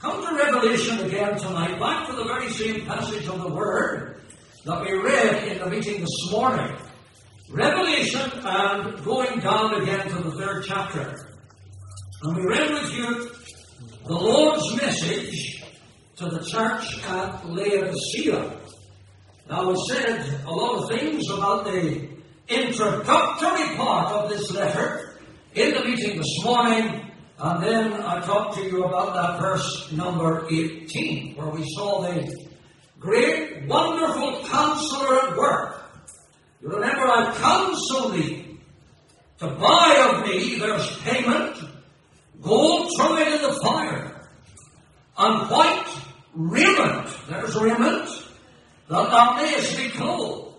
come to Revelation again tonight, back to the very same passage of the Word that we read in the meeting this morning. Revelation and going down again to the third chapter. And we read with you the Lord's message to the church at Laodicea. Now, we said a lot of things about the introductory part of this letter in the meeting this morning, and then I talked to you about that verse number 18, where we saw the great, wonderful counselor at work. You remember, I counsel thee to buy of me, there's payment, gold tried in the fire, and white raiment, there's raiment, that thou mayest be clothed,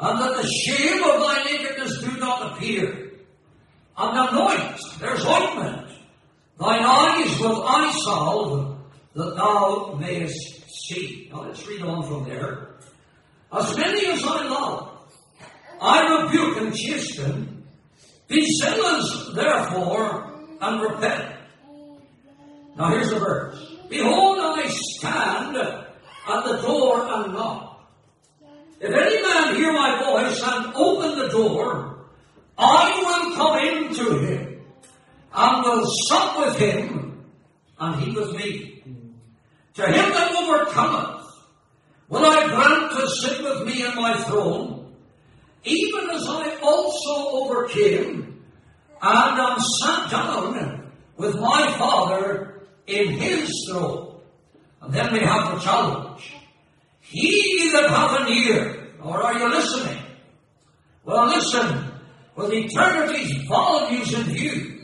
and that the shame of thy nakedness do not appear. And anoint, there's ointment, thine eyes with eye salve, that thou mayest see. Now let's read on from there. As many as I love, I rebuke and chasten. Be zealous, therefore, and repent. Now here's the verse. Behold, I stand at the door and knock. If any man hear my voice and open the door, I will come into him and will sup with him, and he with me. To him that overcometh, will I grant to sit with me in my throne, even as I also overcame and am sat down with my Father in his throne. And then we have the challenge. He that hath an ear, or are you listening? Well, listen, with eternity's values in view,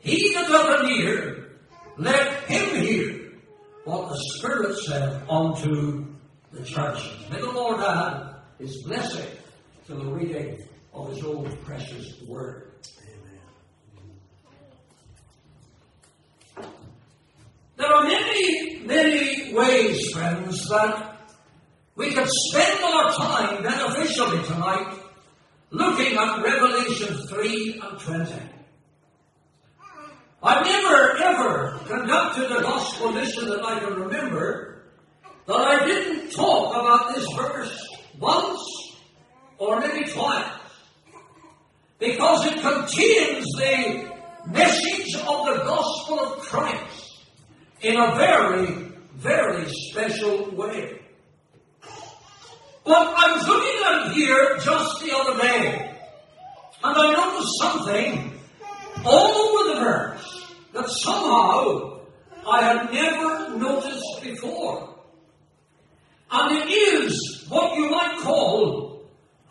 he that an ear, let him hear what the Spirit saith unto the churches. May the Lord add his blessing to the reading of his own precious word. Amen. There are many, many ways, friends, that we can spend our time beneficially tonight looking at Revelation 3 and 20. I've never ever conducted a gospel mission that I can remember that I didn't talk about this verse once or maybe twice. Because it contains the message of the gospel of Christ in a very, very special way. But I was looking at here just the other day, and I noticed something all over the verse that somehow I had never noticed before. And it is what you might call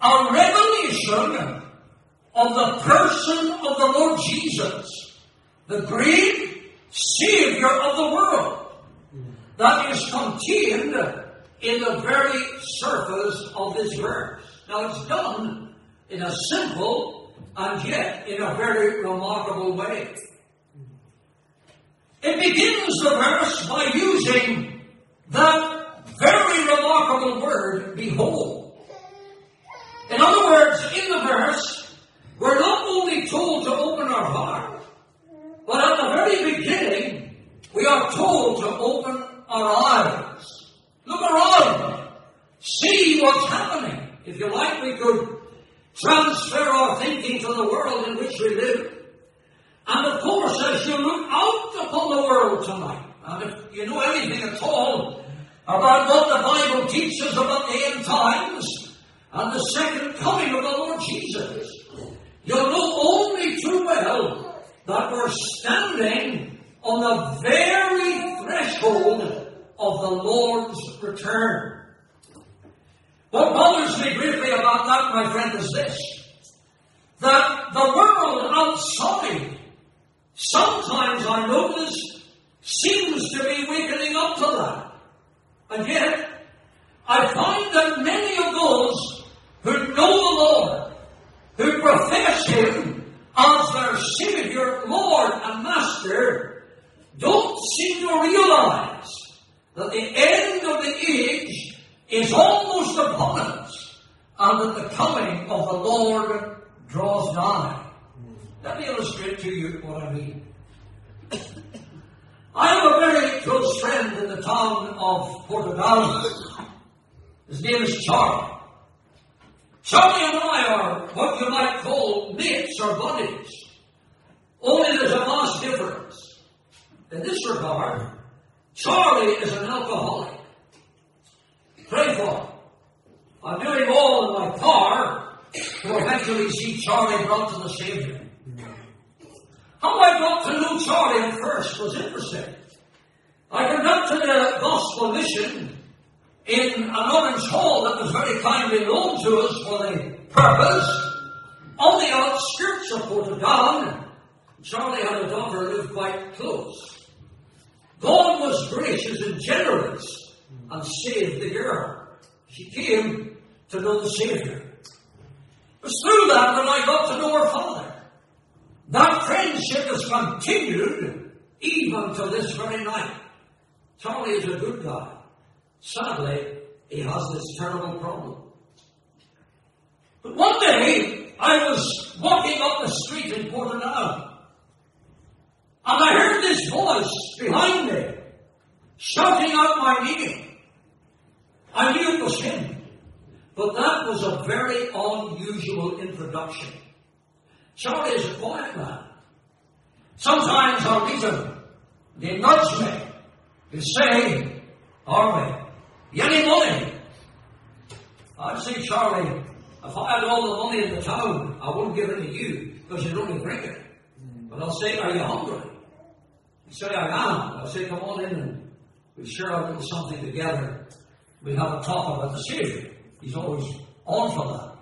a revelation of the person of the Lord Jesus, the great Savior of the world, that is contained in the very surface of this verse. Now it's done in a simple and yet in a very remarkable way. It begins the verse by using that very remarkable word, behold. In other words, in the verse, we're not only told to open our heart, but at the very beginning, we are told to open our eyes. Look around. See what's happening. If you like, we could transfer our thinking to the world in which we live. And of course, as you look out upon the world tonight, and if you know anything at all about what the Bible teaches about the end times and the second coming of the Lord Jesus, you'll know only too well that we're standing on the very threshold of the Lord's return. What bothers me greatly about that, my friend, is this that the world outside sometimes I notice seems to be wakening up to that. And yet, I find that many of those who know the Lord, who profess Him as their Savior, Lord, and Master, don't seem to realize that the end of the age is almost upon us, and that the of the Lord draws nigh. Let me illustrate to you what I mean. I have a very close friend in the town of Portadown. His name is Charlie. Charlie and I are what you might call mates or buddies. Only there's a vast difference. In this regard, Charlie is an alcoholic. Pray for him. I'm doing all in my power to eventually see Charlie brought to the Savior. How I got to know Charlie at first was interesting. I conducted a gospel mission in an orange hall that was very kindly loaned to us for the purpose on the outskirts of Portadown. Charlie had a daughter who lived quite close. God was gracious and generous and saved the girl. She came to know the Savior. It was through that that I got to know her father. That friendship has continued even to this very night. Charlie is a good guy. Sadly, he has this terrible problem. But one day, I was walking up the street in Portadown, and I heard this voice behind me shouting out my name. I knew it was him, but that was a very unusual introduction. Charlie is a quiet man. Sometimes I'll meet him, they nudge me, they say, Harvey, you any money? I'd say, Charlie, if I had all the money in the town, I wouldn't give it to you because you'd only drink it. But I'll say, Are you hungry? You say, I am. I'll say, Come on in and we'll share a little something together. We'll have a talk about the Savior. He's always on for that.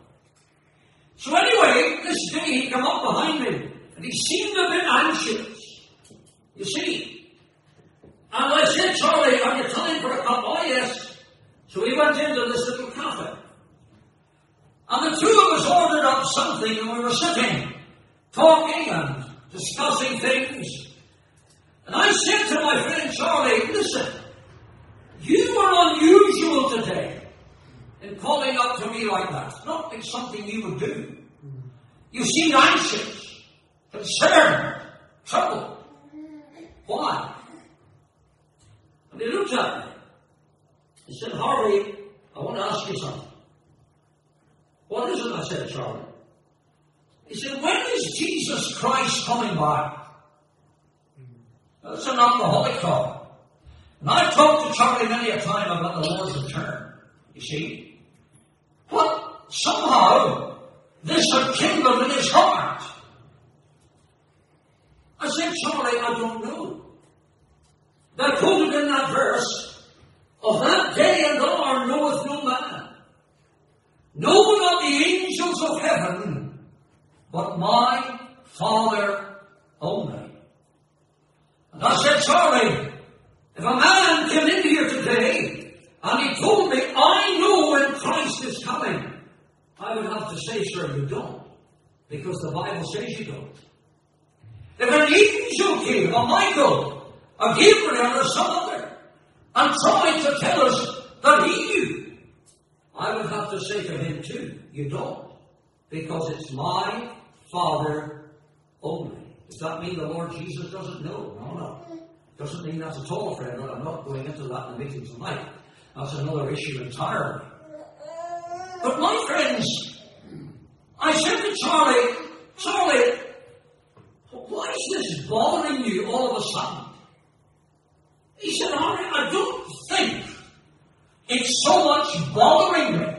So anyway, this day he came up behind me and he seemed a bit anxious. You see. And I said, Charlie, have you time for a cup? Oh yes. So we went into this little cafe. And the two of us ordered up something and we were sitting, talking and discussing things. And I said to my friend Charlie, listen, you are unusual me like that. It's not like something you would do. You seem anxious, concerned, troubled. Why? And he looked at me. He said, Harvey, I want to ask you something. What is it? I said, Charlie. He said, when is Jesus Christ coming back? That's an alcoholic talk. And I've talked to Charlie many a time about the Lord's return. You see? But somehow this had kindled in his heart. I said, Charlie, I don't know. They're quoted in that verse, of that day and hour knoweth no man. No, not the angels of heaven, but my Father only. And I said, Charlie, if a man came in here today and he told me, I know when Christ is coming, I would have to say, sir, you don't. Because the Bible says you don't. If an angel came, a Michael, a Gabriel, or some other, and tried to tell us that he knew, I would have to say to him too, you don't. Because it's my Father only. Does that mean the Lord Jesus doesn't know? No, no. Doesn't mean that at all, friend, I'm not going into that in the meeting tonight. That's another issue entirely. But my friends, I said to Charlie, Charlie, why is this bothering you all of a sudden? He said, Harry, I don't think it's so much bothering me as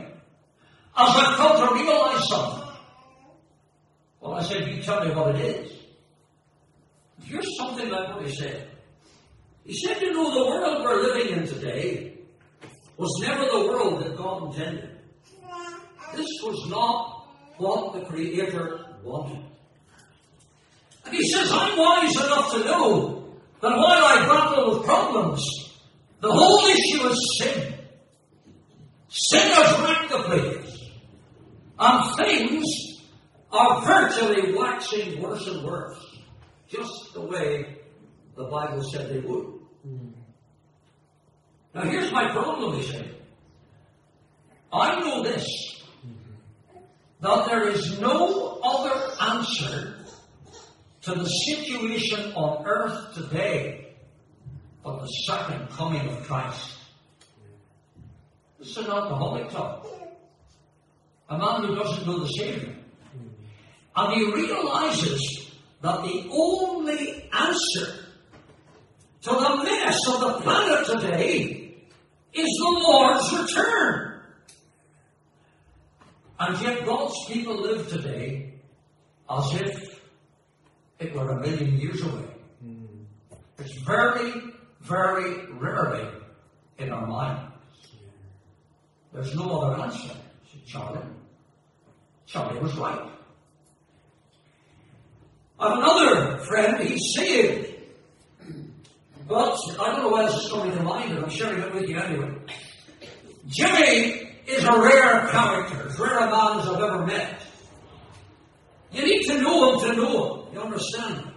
I've come to realize something. Well, I said, you tell me what it is. Here's something like what he said. He said, you know, the world we're living in today was never the world that God intended. This was not what the Creator wanted. And he says, I'm wise enough to know that while I grapple with problems, the whole issue is sin. Sin has wrecked the place. And things are virtually waxing worse and worse. Just the way the Bible said they would. Hmm. Now here's my problem, he said. I know this, that there is no other answer to the situation on earth today but the second coming of Christ. This is an alcoholic talk. A man who doesn't know the Savior. And he realizes that the only answer to the mess of the planet today is the Lord's return. And yet God's people live today as if it were a million years away. Hmm. It's very, very rarely in our minds. There's no other answer. said Charlie. Charlie was right. I have another friend, he's saved. But I don't know why this is coming to mind, but I'm sharing it with you anyway. Jimmy is a rare character, as rare a man as I've ever met. You need to know him to know him. You understand?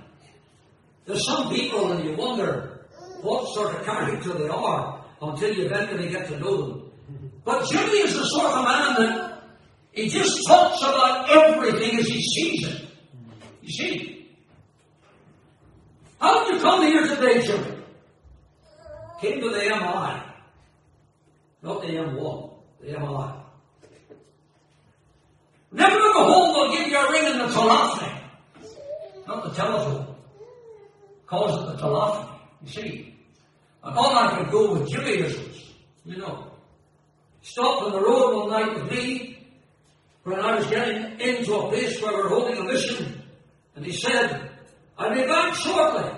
There's some people and you wonder what sort of character they are until you eventually get to know them. But Jimmy is the sort of man that he just talks about everything as he sees it. You see? How did you come here today, Jimmy? Came to the MI. Not the M1, the MI. Never go home, they'll give you a ring in the telephone. Not the telephone. Calls it the telephone. You see? And all I could go with Jimmy you know, stopped on the road one night with me when I was getting into a place where we were holding a mission. And he said, I'll be back shortly.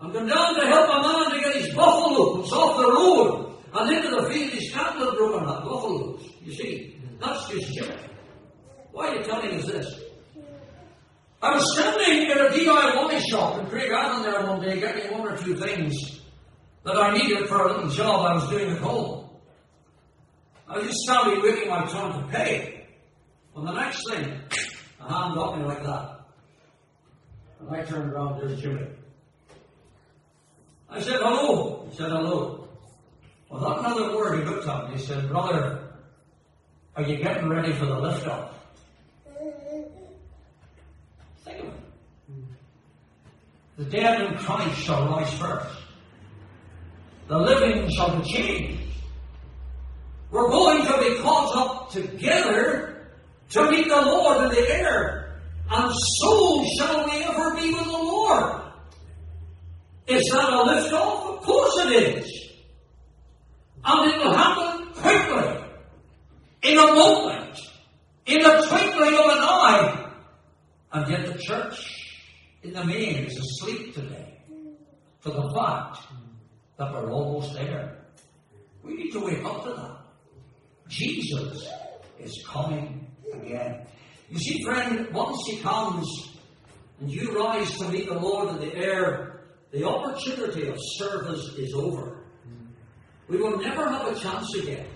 I'm going down to help a man to get his buffalo It's off the road and into the field. His cattle have broken up, buffaloes. You see, that's just Jimmy. Why are you telling us this? I was standing in a DIY shop in Craigavon there one day getting one or two things that I needed for a little job I was doing at home. I was just standing waiting my turn to pay. When the next thing, a hand got me like that. And I turned around, there's Jimmy. I said, hello. He said, hello. Without another word, he looked at me. He said, brother, are you getting ready for the lift off? Think of it. The dead in Christ shall rise first. The living shall be changed. We're going to be caught up together to meet the Lord in the air. And so shall we ever be with the Lord. Is that a lift off? Of course it is. And it will happen quickly. In a moment. In the twinkling of an eye. And yet the church in the main is asleep today. For the fact that we're almost there. We need to wake up to that. Jesus is coming again. You see, friend, once he comes and you rise to meet the Lord in the air, the opportunity of service is over. We will never have a chance again.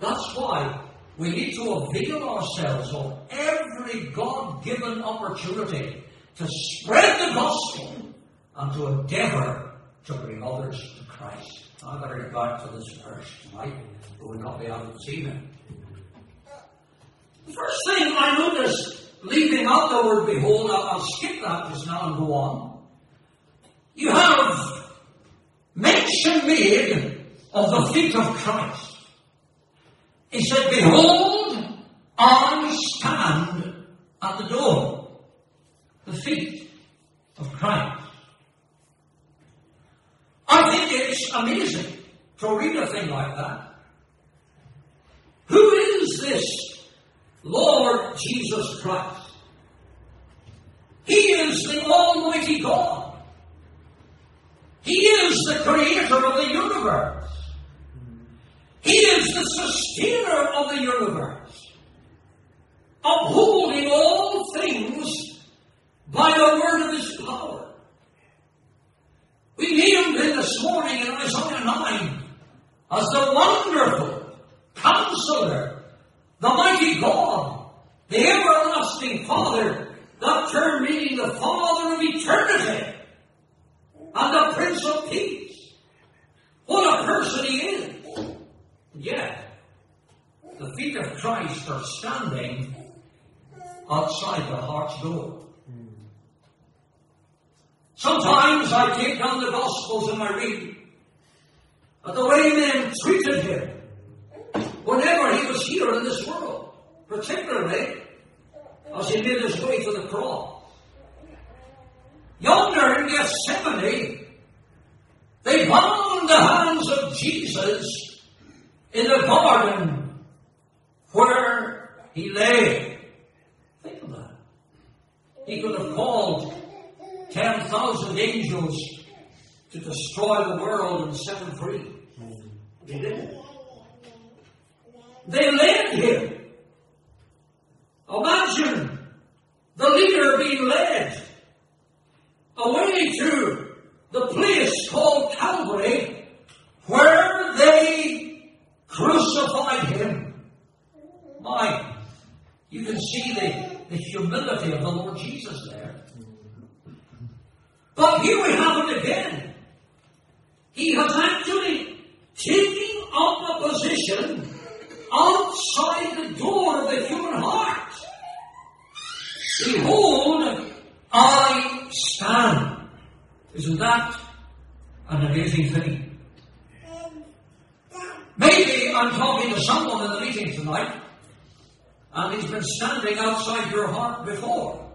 That's why we need to avail ourselves of every God given opportunity to spread the gospel and to endeavour to bring others to Christ. I better get back to this verse tonight. But We will not be able to see. The first thing I noticed, leaving out the word behold, I'll skip that just now and go on you have mention made of the feet of Christ. He said, Behold, I stand at the door. The feet of Christ. I think it's amazing to read a thing like that. Who is this Lord Jesus Christ? He is the Almighty God. He is the creator of the universe. He is the sustainer of the universe, upholding all things by the word of his power. We named him this morning in Isaiah 9 as the wonderful counselor, the mighty God, the everlasting Father, that term meaning the Father of eternity and the Prince of Peace. What a person he is. Yet, the feet of Christ are standing outside the heart's door. Sometimes I take down the Gospels and I read, but the way men treated him whenever he was here in this world, particularly as he made his way to the cross. Yonder in Gethsemane, they bound the hands of Jesus in the garden where he lay. Think of that. He could have called 10,000 angels to destroy the world and set him free. He didn't. They led him. Imagine the leader being led away to the place called Calvary where they crucified him. My, you can see the, the humility of the Lord Jesus there. But here we have it again. He has actually taken up a position outside the door of the human heart. Behold, I stand. Isn't that an amazing thing? Maybe I'm talking to someone in the meeting tonight, and he's been standing outside your heart before.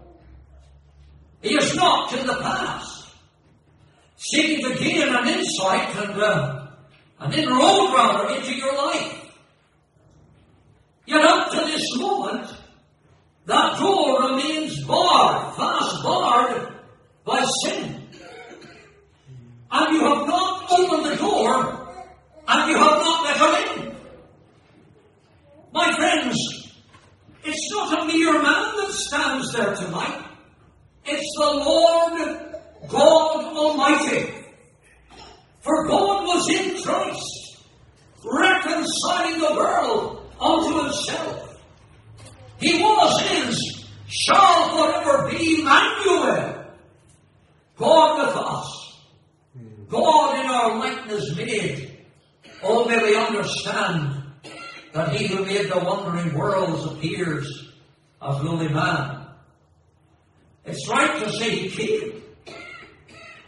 He has not in the past, seeking to gain an insight and uh, an inroad rather into your life. Yet up to this moment, that door remains barred, fast barred by sin. And you have not opened the door, and you have not let her in. My friends, it's not a mere man that stands there tonight. It's the Lord God Almighty. For God was in Christ, reconciling the world unto himself. He was, is, shall forever be Emmanuel. God with us. God in our likeness made. Oh, may we understand that he who made the wandering worlds appears as lowly man. It's right to say he came.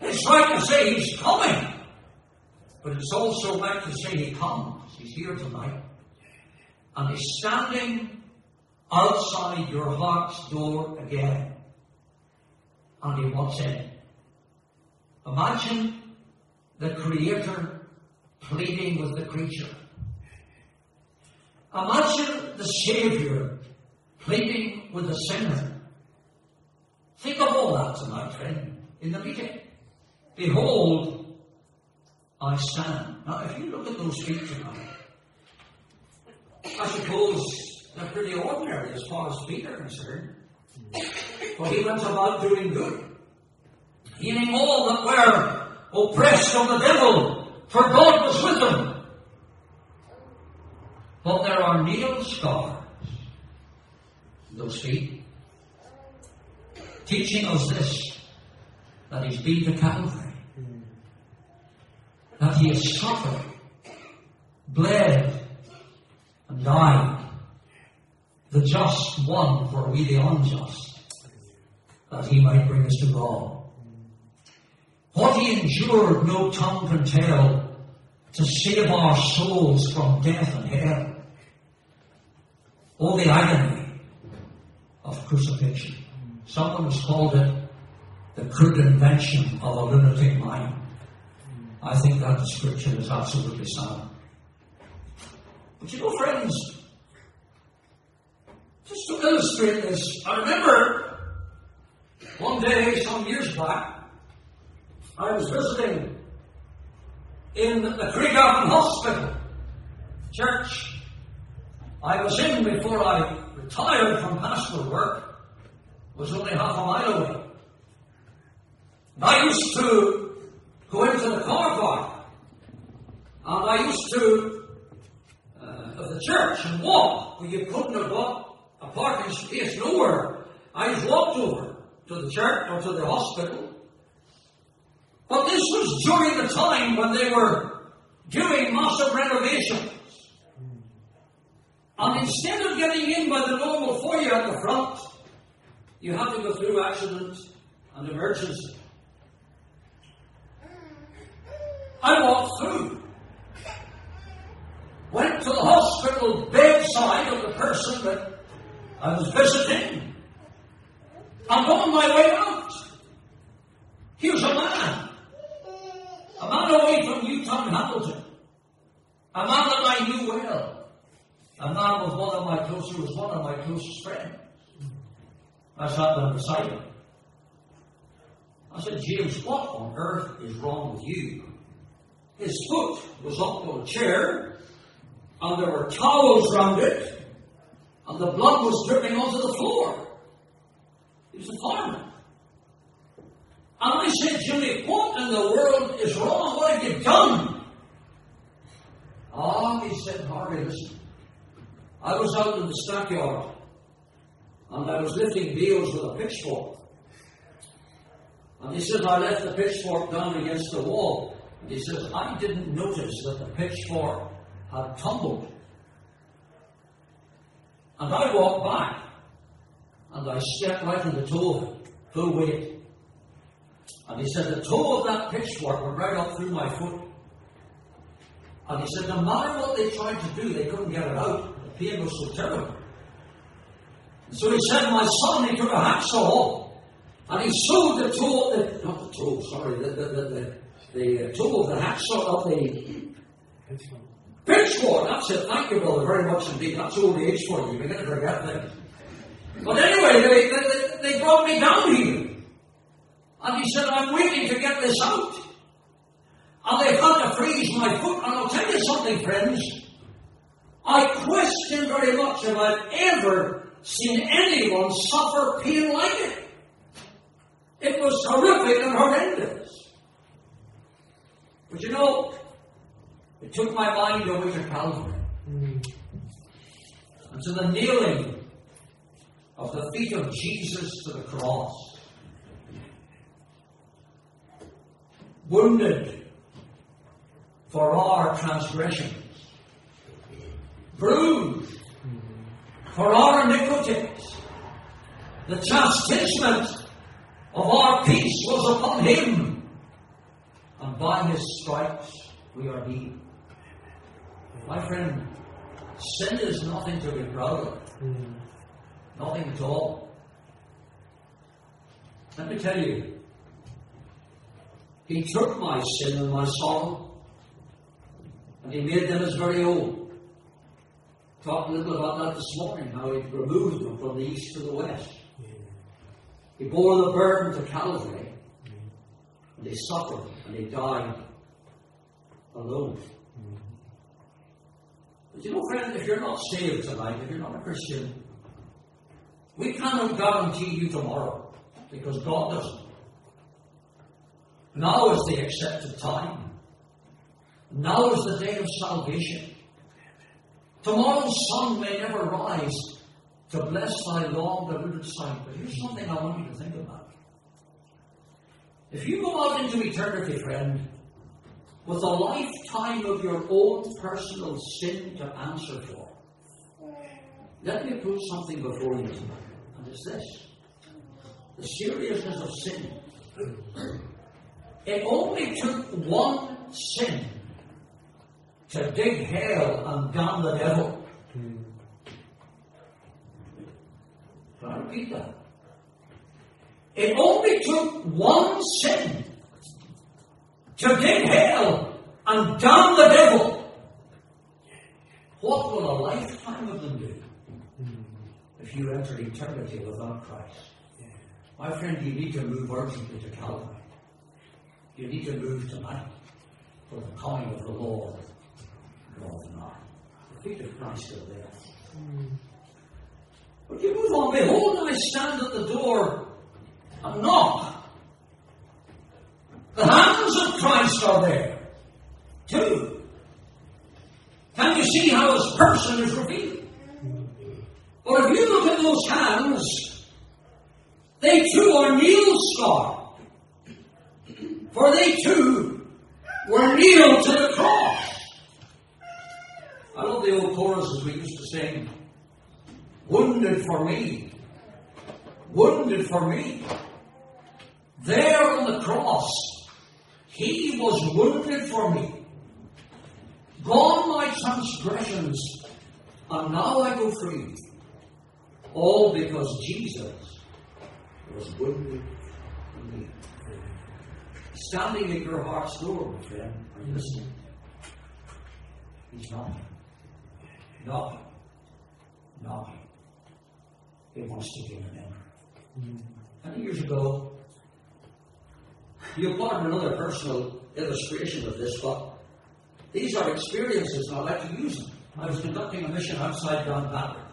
It's right to say he's coming. But it's also right to say he comes. He's here tonight. And he's standing outside your heart's door again. And he wants in. Imagine the Creator pleading with the creature. Imagine the Savior pleading with the sinner. Think of all that tonight, friend, in the meeting. Behold, I stand. Now, if you look at those feet tonight, I suppose they're pretty ordinary as far as feet are concerned. But he went about doing good, healing all that were oppressed of the devil, for God was with them. But there are nail scars in those feet, teaching us this that he's been to Calvary, that he has suffered, bled, and died, the just one for we the unjust, that he might bring us to God. What he endured, no tongue can tell, to save our souls from death and hell. Oh, the agony of crucifixion. Someone has called it the crude invention of a lunatic mind. I think that description is absolutely sound. But you know, friends, just to illustrate this, I remember one day, some years back, I was visiting in the Craigavon Hospital church. I was in before I retired from pastoral work. It was only half a mile away. And I used to go into the car park. And I used to, uh, of the church, and walk where you couldn't have a parking space nowhere. I just walked over to the church or to the hospital. But this was during the time when they were doing massive renovations. And instead of getting in by the normal foyer at the front, you had to go through accident and emergency. I walked through. Went to the hospital bedside of the person that I was visiting. I'm on my way out. Here's a man. A man away from Newtown Hamilton. A man that I knew well. A man with one of my closest, who was one of my closest friends. I sat down beside him. I said, James, what on earth is wrong with you? His foot was up on a chair, and there were towels round it, the blood was dripping onto the floor. He was a fireman. And I said, Jimmy, what in the world is wrong? What have you done? Ah, he said, Harvey, listen. I was out in the stackyard, and I was lifting bales with a pitchfork. And he said, I left the pitchfork down against the wall. And he says, I didn't notice that the pitchfork had tumbled. And I walked back, and I stepped right in the toe full weight. And he said, the toe of that pitchfork went right up through my foot. And he said, no matter what they tried to do, they couldn't get it out. The pain was so terrible. And so he said, my son, he took a hacksaw and he sewed the toe, the, not the toe, sorry, the, the, the, the, the uh, toe of the hacksaw of the pitchfork. That's it. Thank you, brother, very much indeed. That's old age for you. Going to forget that. But anyway, they, they, they brought me down here. And he said, I'm waiting to get this out. And they've had to freeze my foot. And I'll tell you something, friends. I question very much if I've ever seen anyone suffer pain like it. It was horrific and horrendous. But you know, it took my mind away to Calvary. And to the kneeling of the feet of Jesus to the cross. Wounded for our transgressions. Bruised for our iniquities. The chastisement of our peace was upon him, and by his stripes we are healed. My friend, sin is nothing to be proud of. Hmm. Nothing at all. Let me tell you, he took my sin and my sorrow, and he made them his very own. Talked a little about that this morning, how he removed them from the east to the west. Hmm. He bore the burden to Calvary, hmm. and he suffered, and he died alone. You know, friend, if you're not saved tonight, if you're not a Christian, we cannot guarantee you tomorrow, because God doesn't. Now is the accepted time. Now is the day of salvation. Tomorrow's sun may never rise to bless thy long deluded sight. But here's something I want you to think about. If you go out into eternity, friend, with a lifetime of your own personal sin to answer for, let me put something before you tonight, and it's this the seriousness of sin. It only took one sin to dig hell and damn the devil. Can I repeat that? It only took one sin to dig hell and damn the devil. What will a lifetime of them do if you enter eternity without Christ? My friend, you need to move urgently to Calvary. You need to move tonight for the coming of the Lord draweth nigh. The feet of Christ are there. But you move on. Behold, I stand at the door and knock. The hands of Christ are there, too. Can you see how his person is revealed? But if you look at those hands, they too are nail scarred. For they too were nailed to the cross. I love the old choruses we used to sing. Wounded for me. Wounded for me. There on the cross, he was wounded for me. Gone my transgressions, And now I go free. All because Jesus was with me. Standing at your heart's door, my friend, are you listening? He's knocking. Knocking. Knocking. He wants to give an enter. Many years ago, you pardon another personal illustration of this, but these are experiences and I like to use them. I was conducting a mission outside Downpatrick.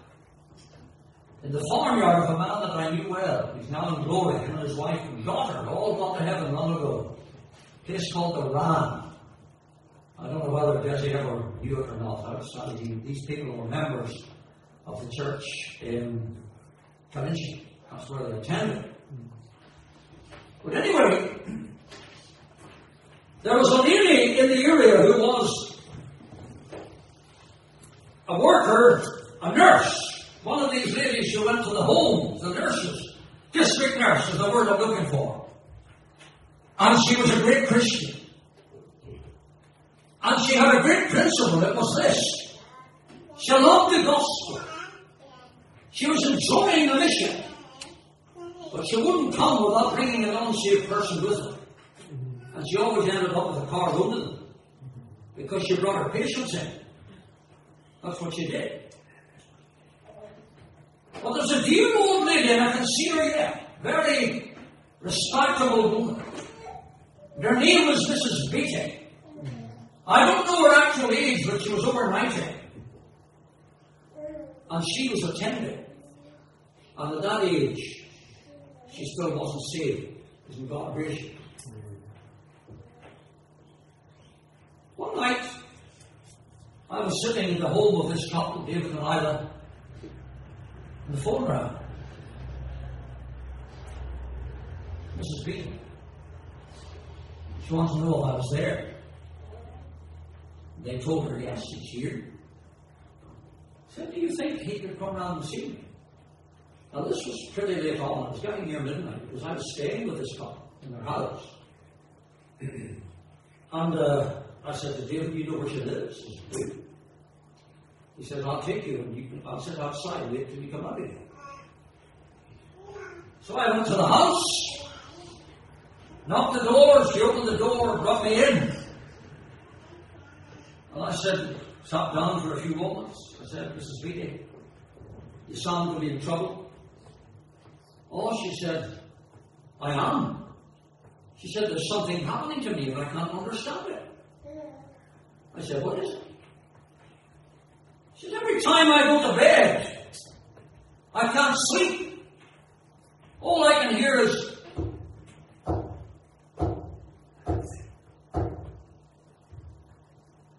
In the farmyard of a man that I knew well. He's now in glory, him and his wife and daughter, all gone to heaven long ago. A place called the Ran. I don't know whether Desi ever knew it or not. Outside, these people were members of the church in Killinchy. That's where they attended. But anyway, there was a lady in the area who was a worker, a nurse. One of these ladies who went to the homes, the nurses, district nurse is the word I'm looking for. And she was a great Christian. And she had a great principle. It was this. She loved the gospel. She was enjoying the mission. But she wouldn't come without bringing an unsaved person with her. And she always ended up with a car loaded them. Because she brought her patients in. That's what she did. But there's a dear old lady, and I can see her. Very respectable woman. Her name was Mrs. Beatty. I don't know her actual age, but she was over 90. And she was attending. And at that age, she still wasn't saved. Isn't God gracious? One night, I was sitting in the home of this couple, David and Isla, and the phone rang. Mrs. Beaton. She wanted to know if I was there. They told her, yes, she's here. said, do you think he could come round and see me? Now, this was pretty late on. It was getting near midnight because I was staying with this couple in their house. and uh, I said to David, you know where she lives? He said, he said I'll take you and you can, I'll sit outside wait till you come out again. So I went to the house, knocked the door, she opened the door, brought me in. And I said, sat down for a few moments. I said, Mrs. Beatty, you sound to be in trouble. Oh, she said, I am. She said, There's something happening to me and I can't understand it. I said, What is it? She said, Every time I go to bed, I can't sleep. All I can hear is,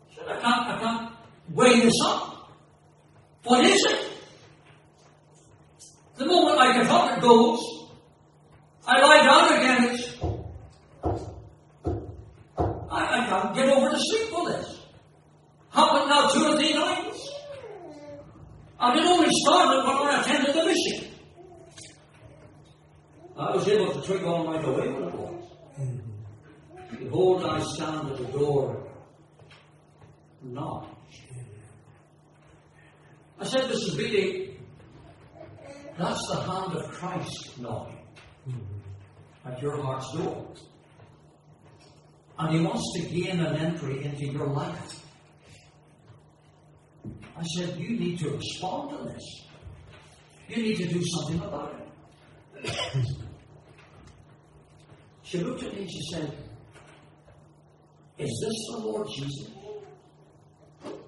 she said, I can't, I can't weigh this up. What is it? The moment I get up, it goes. I lie down again, it's. I, I can't get over the sleep for this. Happened now two or three nights. And it only started when I attended the mission. I was able to trick on right away when it was. Behold, I stand at the door. Knock. I said, Mrs. Beatty, that's the hand of Christ knocking at your heart's door. And He to gain an entry into your life. I said, You need to respond to this. You need to do something about it. she looked at me and she said, Is this the Lord Jesus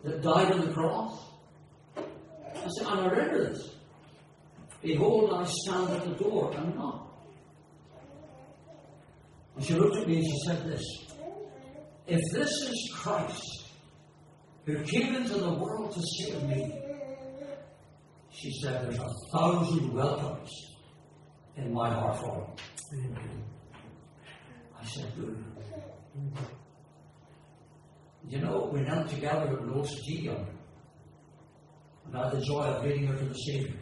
that died on the cross? I said, And I remember this. Behold, I stand at the door and knock. And she looked at me and she said this If this is Christ who came into the world to save me, she said, There's a thousand welcomes in my heart for him. I said, Good. You know, we knelt together at Lord's Tea and I had the joy of leading her to the Savior.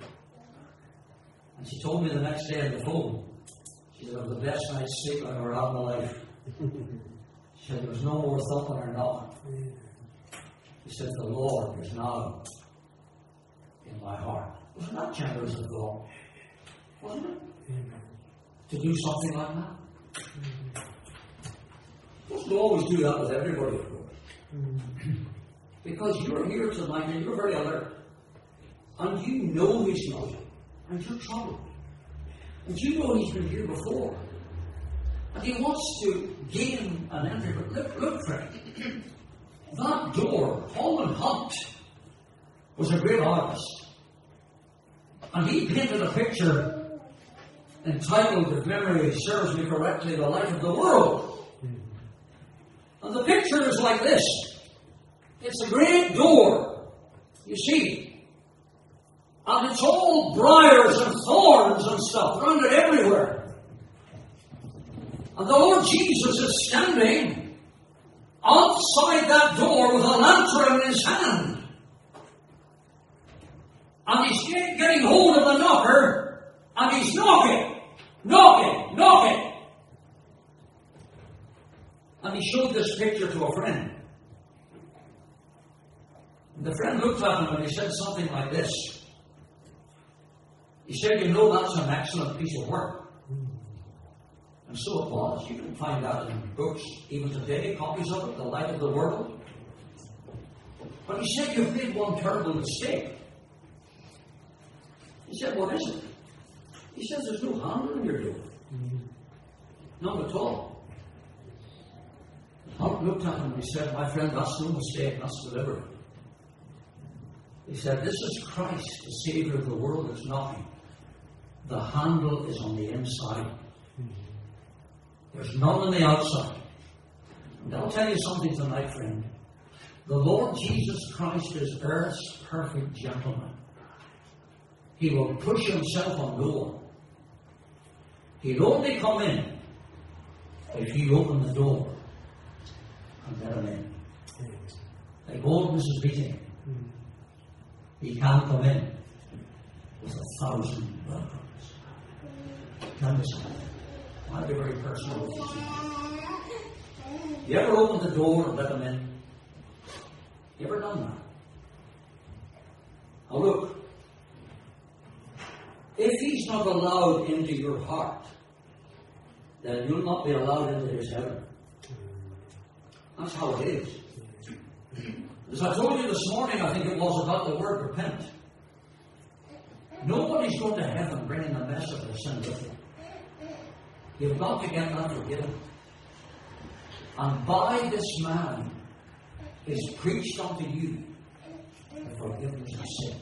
And she told me the next day on the phone, she said, the best night's sleep I've ever had in my life. She said, there was no more thumping or knocking. He said, the Lord is now in my heart. Wasn't that generous of God? Wasn't it? To do something like that? Doesn't always do that with everybody, of course. Because you're here tonight and you're very alert. And you know he's not. And you're troubled. And you know he's been here before. He wants to gain an entry. But look, look, friend. That door, Holman Hunt was a great artist. And he painted a picture entitled, if memory serves me correctly, The Light of the World. And the picture is like this. It's a great door, you see. And it's all briars and thorns and stuff around it everywhere. And the Lord Jesus is standing outside that door with a lantern in his hand. And he's getting hold of the knocker, and he's knocking, knocking, knocking. And he showed this picture to a friend. And the friend looked at him and he said something like this. He said, You know, that's an excellent piece of work. And so it was. You can find that in books, even today, copies of it, The Light of the World. But he said, You've made one terrible mistake. He said, What is it? He says, There's no handle in your door. Mm-hmm. None at all. Hunt looked at him and he said, My friend, that's no mistake, that's deliberate. He said, This is Christ, the Savior of the world, that's knocking. The handle is on the inside. Mm-hmm. There's none on the outside. And I'll tell you something tonight, friend. The Lord Jesus Christ is earth's perfect gentleman. He will push himself on no one. He'll only come in if you open the door and let him in. Like old Mrs. Beating. He can't come in with a thousand welcomes. Now listen, I want to be very personal with you. You ever opened the door and let them in? You ever done that? Now look, if he's not allowed into your heart, then you'll not be allowed into his heaven. That's how it is. As I told you this morning, I think it was about the word repent. Nobody's going to heaven bringing a mess of their sin with them. You've got to get that forgiven. And by this man is preached unto you the forgiveness of sin.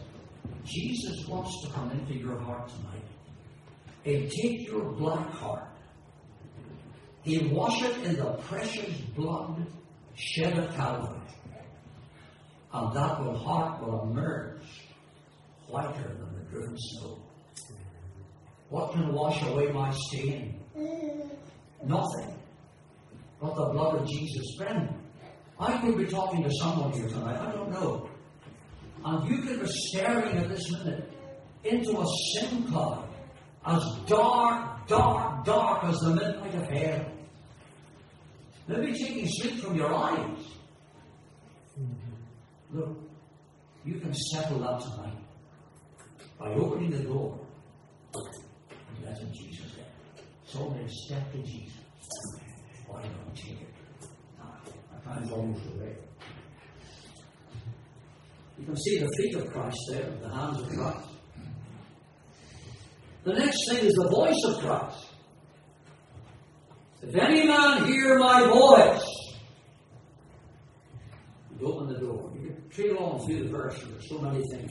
Jesus wants to come into your heart tonight and take your black heart. He'll wash it in the precious blood shed at Calvary. And that will heart will emerge whiter than the driven snow. What can wash away my stain? Nothing but the blood of Jesus. Friend, I could be talking to someone here tonight, I don't know. And you could be staring at this minute into a sin cloud as dark, dark, dark as the midnight of hell. Maybe taking sleep from your eyes. Look, you can settle that tonight by opening the door and letting Jesus So many step to Jesus. My time's almost away. You can see the feet of Christ there, the hands of Christ. The next thing is the voice of Christ. If any man hear my voice, you open the door. You can trail on through the verse, there's so many things.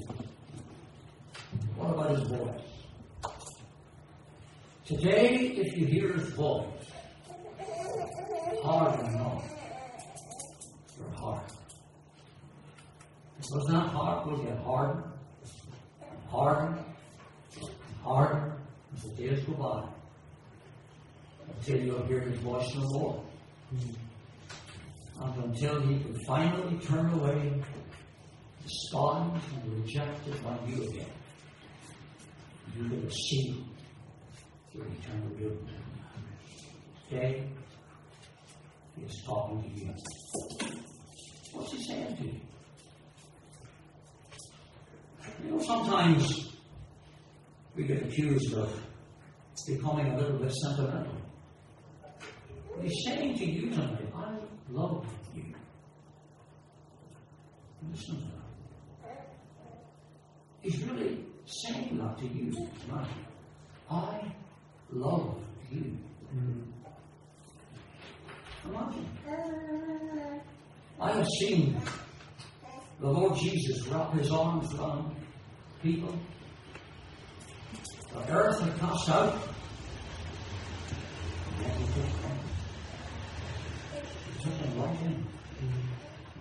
What about his voice? Today, if you hear his voice, harden not your heart. Because that heart will get harder, harder, harder as the days go by. Until you'll hear his voice no more. Hmm. And until he can finally turn away, despise and rejected by you again. You will receive your eternal doom. Today, he is talking to you. What's he saying to you? You know, sometimes we get accused of becoming a little bit sentimental. He's saying to you tonight, I love you. Listen to that. He's really saying that to you tonight. I love you. Imagine. I have seen the Lord Jesus wrap his arms around people. The earth had cast out. Yet he took them. He took them right in.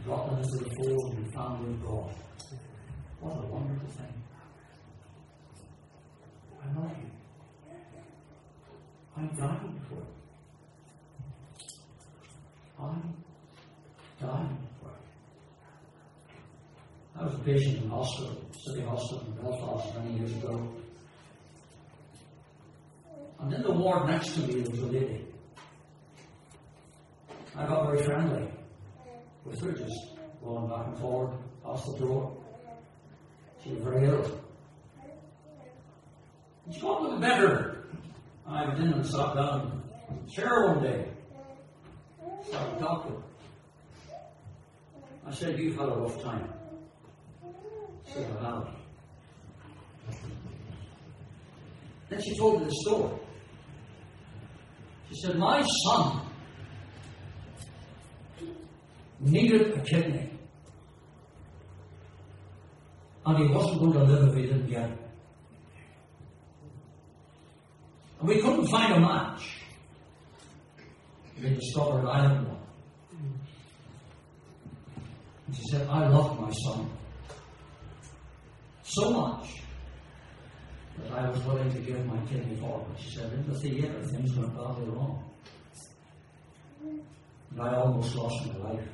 Brought them into the fold and found in God. What a wonderful thing. I love I'm dying for it. I'm dying for it. I was a patient in hospital, city hospital in Belfast many years ago. And in the ward next to me was a lady. I got very friendly with her, just going back and forward past the door. She was very ill. And she got a little better. I went in and sat down in the chair one day. Started talking. I said, You've had a rough time. She said, I have. Then she told me the story. She said, My son needed a kidney. And he wasn't going to live if he didn't get it. And we couldn't find a match. We discovered I had one. And she said, I love my son so much that I was willing to give my kidney for him. She said, in the theatre, things went badly wrong. And I almost lost my life.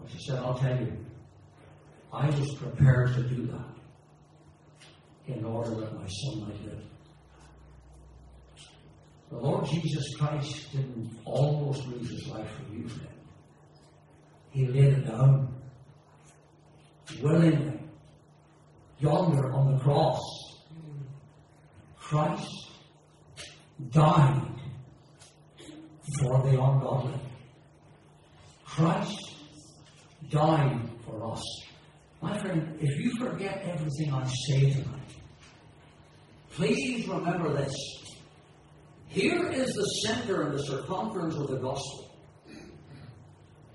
But she said, I'll tell you, I was prepared to do that in order that my son might live. The Lord Jesus Christ didn't almost lose his life for you, friend. He laid it down willingly yonder on the cross. Christ died for the ungodly. Christ died for us. My friend, if you forget everything I say tonight, please remember this. Here is the center and the circumference of the gospel.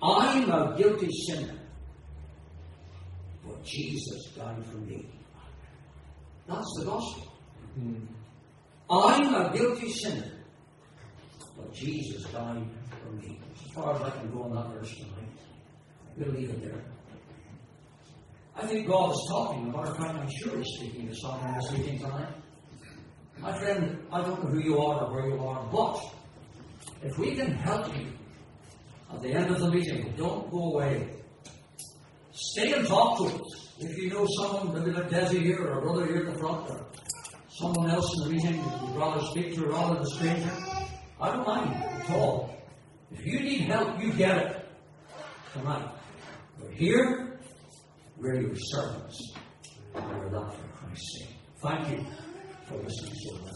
I'm a guilty sinner, but Jesus died for me. That's the gospel. I'm a guilty sinner, but Jesus died for me. As far as I can go on that verse tonight, we'll leave it there. I think God is talking. Matter of I'm sure He's speaking to someone this evening tonight. My friend, I don't know who you are or where you are, but if we can help you at the end of the meeting, don't go away. Stay and talk to us. If you know someone, maybe like Desi here or a brother here at the front or someone else in the meeting you'd rather speak to rather than a stranger, I don't mind at all. If you need help, you get it tonight. But here, we're your servants. We're that for Christ's sake. Thank you for listening so much.